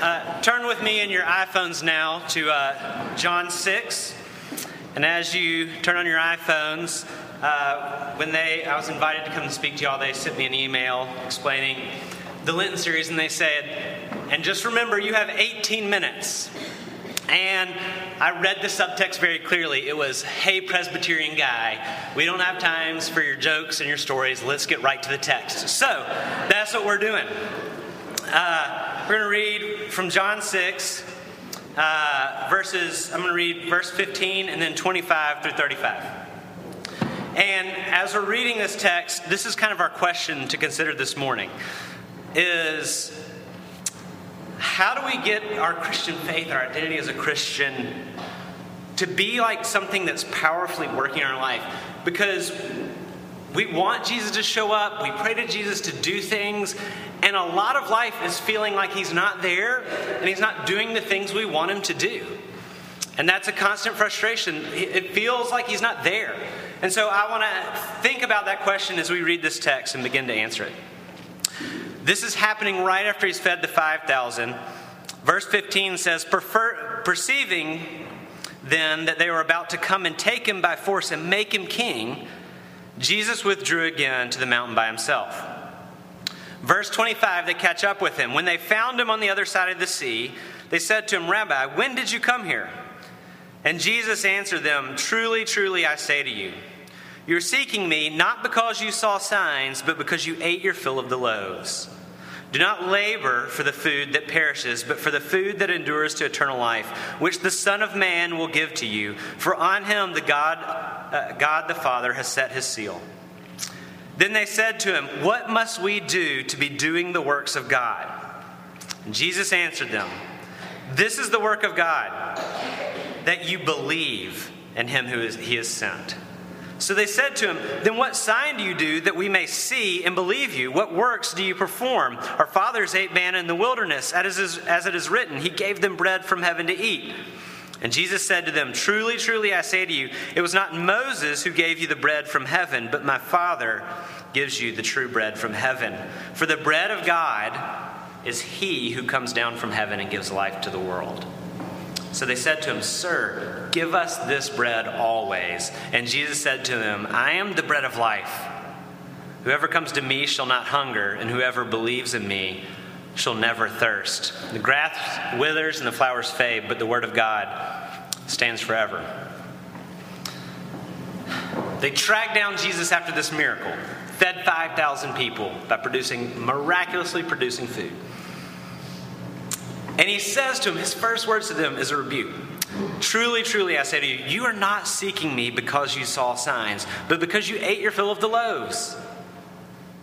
Uh, turn with me in your iPhones now to uh, John 6. And as you turn on your iPhones, uh, when they, I was invited to come and speak to y'all, they sent me an email explaining the Lenten series, and they said, and just remember, you have 18 minutes. And I read the subtext very clearly. It was, hey, Presbyterian guy, we don't have times for your jokes and your stories. Let's get right to the text. So that's what we're doing. Uh, we're going to read from John 6, uh, verses, I'm going to read verse 15 and then 25 through 35. And as we're reading this text, this is kind of our question to consider this morning is how do we get our Christian faith, our identity as a Christian, to be like something that's powerfully working in our life? Because we want Jesus to show up, we pray to Jesus to do things, and a lot of life is feeling like he's not there and he's not doing the things we want him to do. And that's a constant frustration. It feels like he's not there. And so I want to think about that question as we read this text and begin to answer it. This is happening right after he's fed the 5,000. Verse 15 says, Perceiving then that they were about to come and take him by force and make him king, Jesus withdrew again to the mountain by himself. Verse 25, they catch up with him. When they found him on the other side of the sea, they said to him, Rabbi, when did you come here? And Jesus answered them, Truly, truly, I say to you, you're seeking me not because you saw signs, but because you ate your fill of the loaves. Do not labor for the food that perishes, but for the food that endures to eternal life, which the Son of Man will give to you. For on him the God, uh, God the Father has set his seal. Then they said to him, What must we do to be doing the works of God? And Jesus answered them, This is the work of God, that you believe in him who is, he has sent. So they said to him, Then what sign do you do that we may see and believe you? What works do you perform? Our fathers ate manna in the wilderness, as, it is written, He gave them bread from heaven to eat. And Jesus said to them, Truly, truly, I say to you, it was not Moses who gave you the bread from heaven, but my Father gives you the true bread from heaven. For the bread of God is he who comes down from heaven and gives life to the world. So they said to him, Sir, give us this bread always. And Jesus said to them, I am the bread of life. Whoever comes to me shall not hunger, and whoever believes in me shall never thirst. The grass withers and the flowers fade, but the word of God stands forever. They tracked down Jesus after this miracle, fed 5,000 people by producing, miraculously producing food. And he says to them, his first words to them is a rebuke. Truly, truly, I say to you, you are not seeking me because you saw signs, but because you ate your fill of the loaves.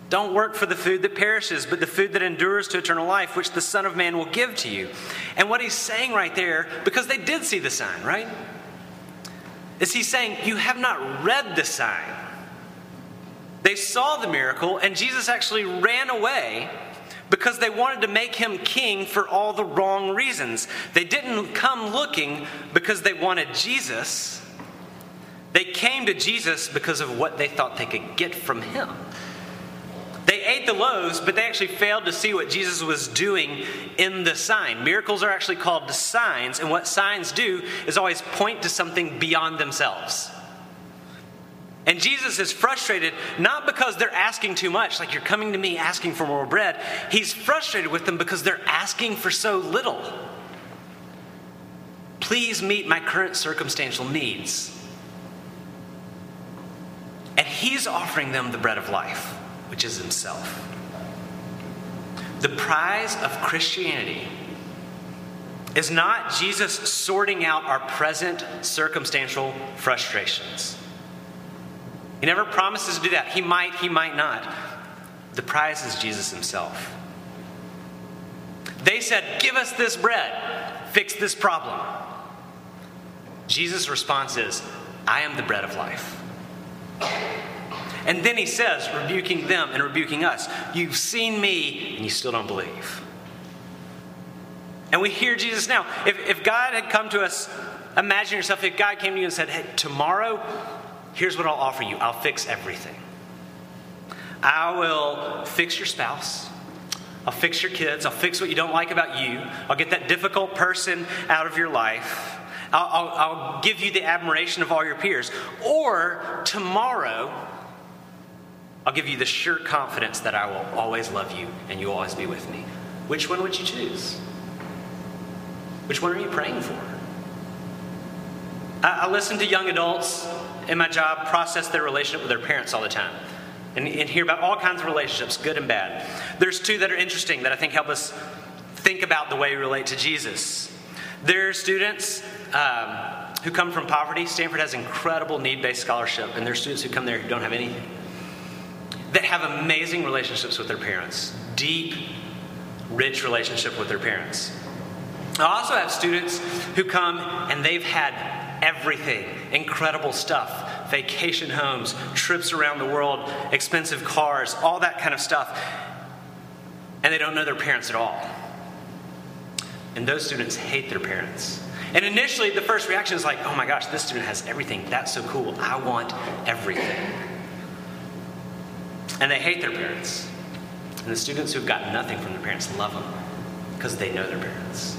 Don't work for the food that perishes, but the food that endures to eternal life, which the Son of Man will give to you. And what he's saying right there, because they did see the sign, right? Is he saying, You have not read the sign. They saw the miracle, and Jesus actually ran away because they wanted to make him king for all the wrong reasons. They didn't come looking because they wanted Jesus. They came to Jesus because of what they thought they could get from him. They ate the loaves, but they actually failed to see what Jesus was doing in the sign. Miracles are actually called signs, and what signs do is always point to something beyond themselves. And Jesus is frustrated not because they're asking too much, like you're coming to me asking for more bread. He's frustrated with them because they're asking for so little. Please meet my current circumstantial needs. And he's offering them the bread of life which is himself. The prize of Christianity is not Jesus sorting out our present circumstantial frustrations. He never promises to do that. He might, he might not. The prize is Jesus himself. They said, Give us this bread, fix this problem. Jesus' response is, I am the bread of life. And then he says, rebuking them and rebuking us, You've seen me, and you still don't believe. And we hear Jesus now. If, if God had come to us, imagine yourself, if God came to you and said, Hey, tomorrow, here's what I'll offer you I'll fix everything. I will fix your spouse. I'll fix your kids. I'll fix what you don't like about you. I'll get that difficult person out of your life. I'll, I'll, I'll give you the admiration of all your peers. Or tomorrow, I'll give you the sure confidence that I will always love you and you'll always be with me. Which one would you choose? Which one are you praying for? I, I listen to young adults in my job process their relationship with their parents all the time and, and hear about all kinds of relationships, good and bad. There's two that are interesting that I think help us think about the way we relate to Jesus. There are students um, who come from poverty. Stanford has incredible need based scholarship, and there are students who come there who don't have anything. That have amazing relationships with their parents, deep, rich relationship with their parents. I also have students who come and they've had everything incredible stuff vacation homes, trips around the world, expensive cars, all that kind of stuff. And they don't know their parents at all. And those students hate their parents. And initially, the first reaction is like, oh my gosh, this student has everything. That's so cool. I want everything. And they hate their parents. And the students who've got nothing from their parents love them because they know their parents.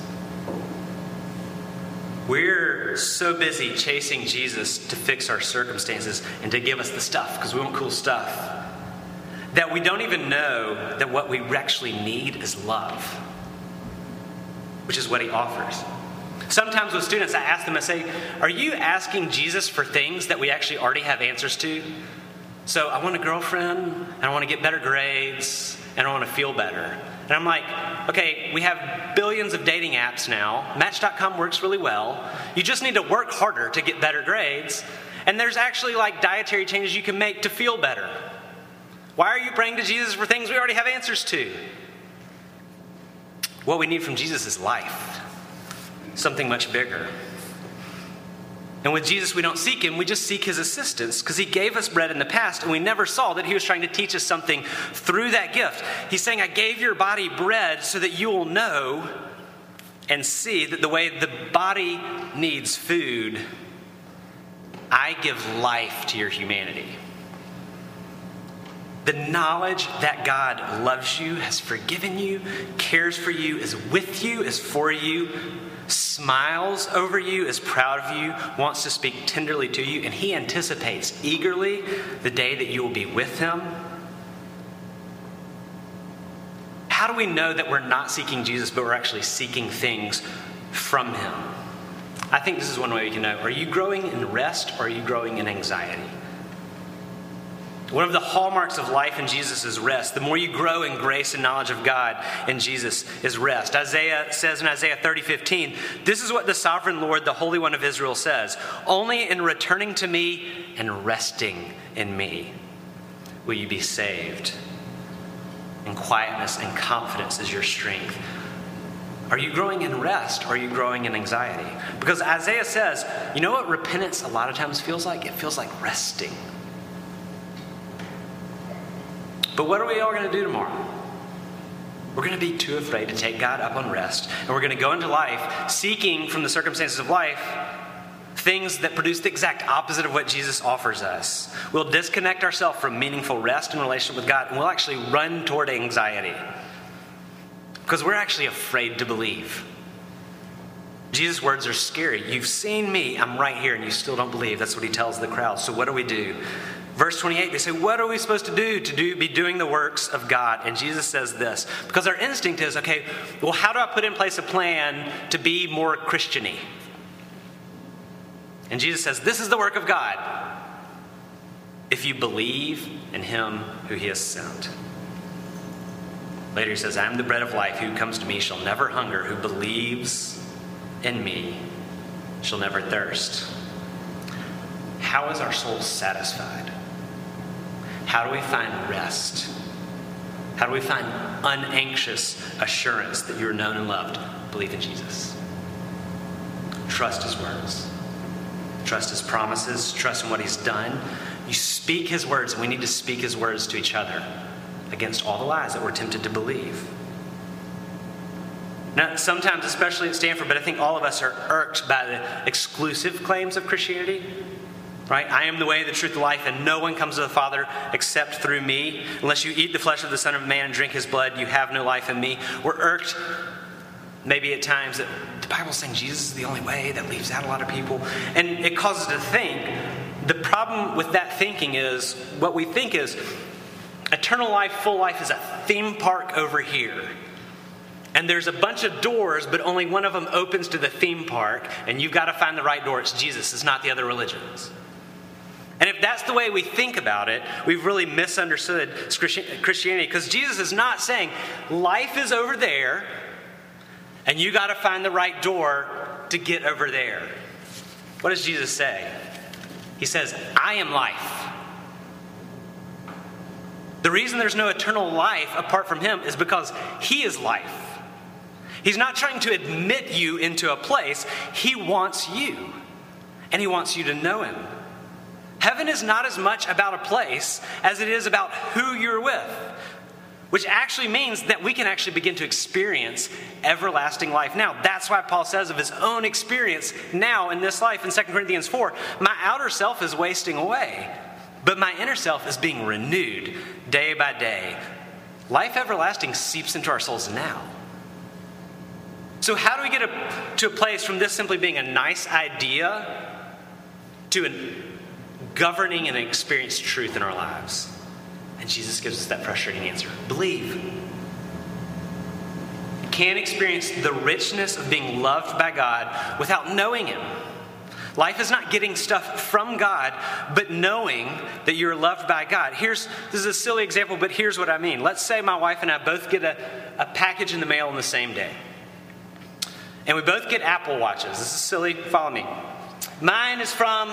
We're so busy chasing Jesus to fix our circumstances and to give us the stuff because we want cool stuff that we don't even know that what we actually need is love, which is what he offers. Sometimes with students, I ask them, I say, Are you asking Jesus for things that we actually already have answers to? So I want a girlfriend, and I want to get better grades, and I want to feel better. And I'm like, okay, we have billions of dating apps now. Match.com works really well. You just need to work harder to get better grades. And there's actually like dietary changes you can make to feel better. Why are you praying to Jesus for things we already have answers to? What we need from Jesus is life, something much bigger. And with Jesus, we don't seek him, we just seek his assistance because he gave us bread in the past and we never saw that he was trying to teach us something through that gift. He's saying, I gave your body bread so that you will know and see that the way the body needs food, I give life to your humanity. The knowledge that God loves you, has forgiven you, cares for you, is with you, is for you, smiles over you, is proud of you, wants to speak tenderly to you, and he anticipates eagerly the day that you will be with him. How do we know that we're not seeking Jesus, but we're actually seeking things from him? I think this is one way you can know. Are you growing in rest or are you growing in anxiety? One of the hallmarks of life in Jesus is rest. The more you grow in grace and knowledge of God in Jesus is rest. Isaiah says in Isaiah 30, 15, this is what the sovereign Lord, the Holy One of Israel, says Only in returning to me and resting in me will you be saved. And quietness and confidence is your strength. Are you growing in rest or are you growing in anxiety? Because Isaiah says, you know what repentance a lot of times feels like? It feels like resting. But what are we all going to do tomorrow? We're going to be too afraid to take God up on rest, and we're going to go into life seeking from the circumstances of life things that produce the exact opposite of what Jesus offers us. We'll disconnect ourselves from meaningful rest and relationship with God, and we'll actually run toward anxiety because we're actually afraid to believe. Jesus' words are scary. You've seen me, I'm right here, and you still don't believe. That's what he tells the crowd. So, what do we do? Verse 28, they say, What are we supposed to do to do, be doing the works of God? And Jesus says this because our instinct is, okay, well, how do I put in place a plan to be more Christiany? And Jesus says, This is the work of God if you believe in him who he has sent. Later he says, I am the bread of life. Who comes to me shall never hunger. Who believes in me shall never thirst. How is our soul satisfied? How do we find rest? How do we find unanxious assurance that you're known and loved? Believe in Jesus. Trust his words. Trust his promises. Trust in what he's done. You speak his words, and we need to speak his words to each other against all the lies that we're tempted to believe. Now, sometimes, especially at Stanford, but I think all of us are irked by the exclusive claims of Christianity. Right? I am the way, the truth, the life, and no one comes to the Father except through me. Unless you eat the flesh of the Son of Man and drink his blood, you have no life in me. We're irked maybe at times that the Bible's saying Jesus is the only way. That leaves out a lot of people. And it causes us to think. The problem with that thinking is what we think is eternal life, full life is a theme park over here. And there's a bunch of doors, but only one of them opens to the theme park, and you've got to find the right door. It's Jesus, it's not the other religions. And if that's the way we think about it, we've really misunderstood Christianity because Jesus is not saying life is over there and you got to find the right door to get over there. What does Jesus say? He says, I am life. The reason there's no eternal life apart from Him is because He is life. He's not trying to admit you into a place, He wants you. And He wants you to know Him. Heaven is not as much about a place as it is about who you're with, which actually means that we can actually begin to experience everlasting life now. That's why Paul says of his own experience now in this life in 2 Corinthians 4 my outer self is wasting away, but my inner self is being renewed day by day. Life everlasting seeps into our souls now. So, how do we get a, to a place from this simply being a nice idea to a governing and experienced truth in our lives? And Jesus gives us that frustrating answer believe. You can't experience the richness of being loved by God without knowing Him. Life is not getting stuff from God, but knowing that you're loved by God. Here's this is a silly example, but here's what I mean. Let's say my wife and I both get a, a package in the mail on the same day. And we both get Apple Watches. This is silly. Follow me. Mine is from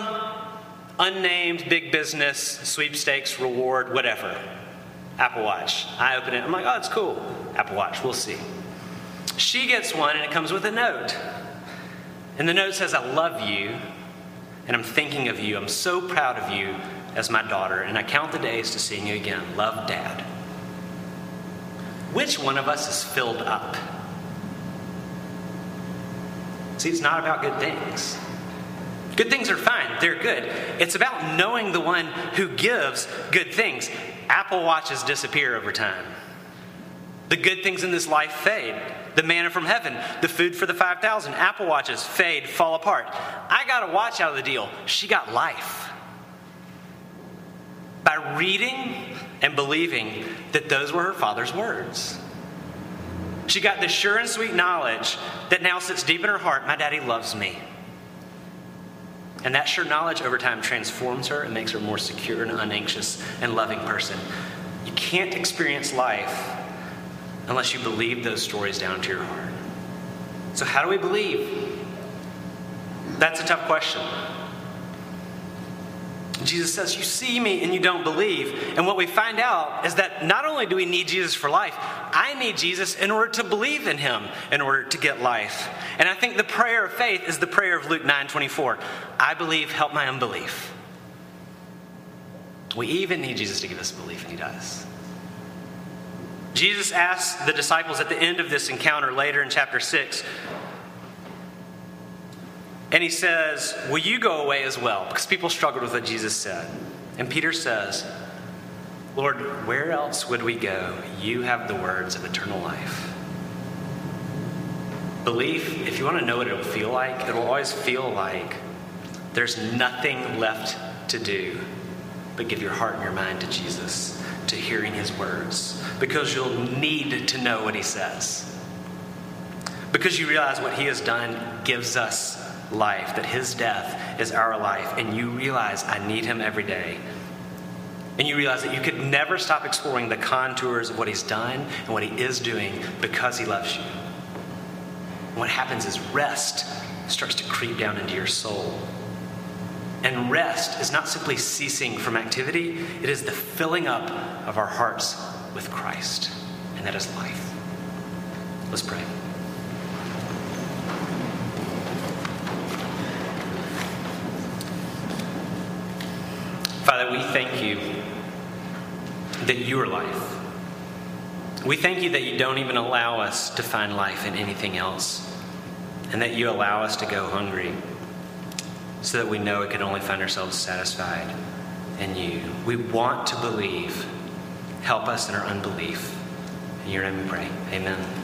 unnamed big business, sweepstakes, reward, whatever. Apple Watch. I open it. I'm like, oh, it's cool. Apple Watch. We'll see. She gets one and it comes with a note. And the note says, I love you and I'm thinking of you. I'm so proud of you as my daughter, and I count the days to seeing you again. Love, Dad. Which one of us is filled up? See, it's not about good things. Good things are fine, they're good. It's about knowing the one who gives good things. Apple Watches disappear over time. The good things in this life fade. The manna from heaven, the food for the 5,000, Apple Watches fade, fall apart. I got a watch out of the deal. She got life. By reading and believing that those were her father's words. She got the sure and sweet knowledge that now sits deep in her heart my daddy loves me. And that sure knowledge over time transforms her and makes her more secure and unanxious and loving person. You can't experience life unless you believe those stories down to your heart. So, how do we believe? That's a tough question. Jesus says, You see me and you don't believe. And what we find out is that not only do we need Jesus for life, I need Jesus in order to believe in him in order to get life. And I think the prayer of faith is the prayer of Luke 9 24. I believe, help my unbelief. We even need Jesus to give us belief, and he does. Jesus asks the disciples at the end of this encounter later in chapter 6 and he says, Will you go away as well? Because people struggled with what Jesus said. And Peter says, Lord, where else would we go? You have the words of eternal life. Belief, if you want to know what it'll feel like, it'll always feel like there's nothing left to do but give your heart and your mind to Jesus, to hearing his words, because you'll need to know what he says. Because you realize what he has done gives us life, that his death is our life, and you realize I need him every day. And you realize that you could never stop exploring the contours of what he's done and what he is doing because he loves you. And what happens is rest starts to creep down into your soul. And rest is not simply ceasing from activity, it is the filling up of our hearts with Christ. And that is life. Let's pray. Father, we thank you that you are life. We thank you that you don't even allow us to find life in anything else, and that you allow us to go hungry. so that we know we can only find ourselves satisfied in you. We want to believe. Help us in our unbelief. In your name we pray. Amen.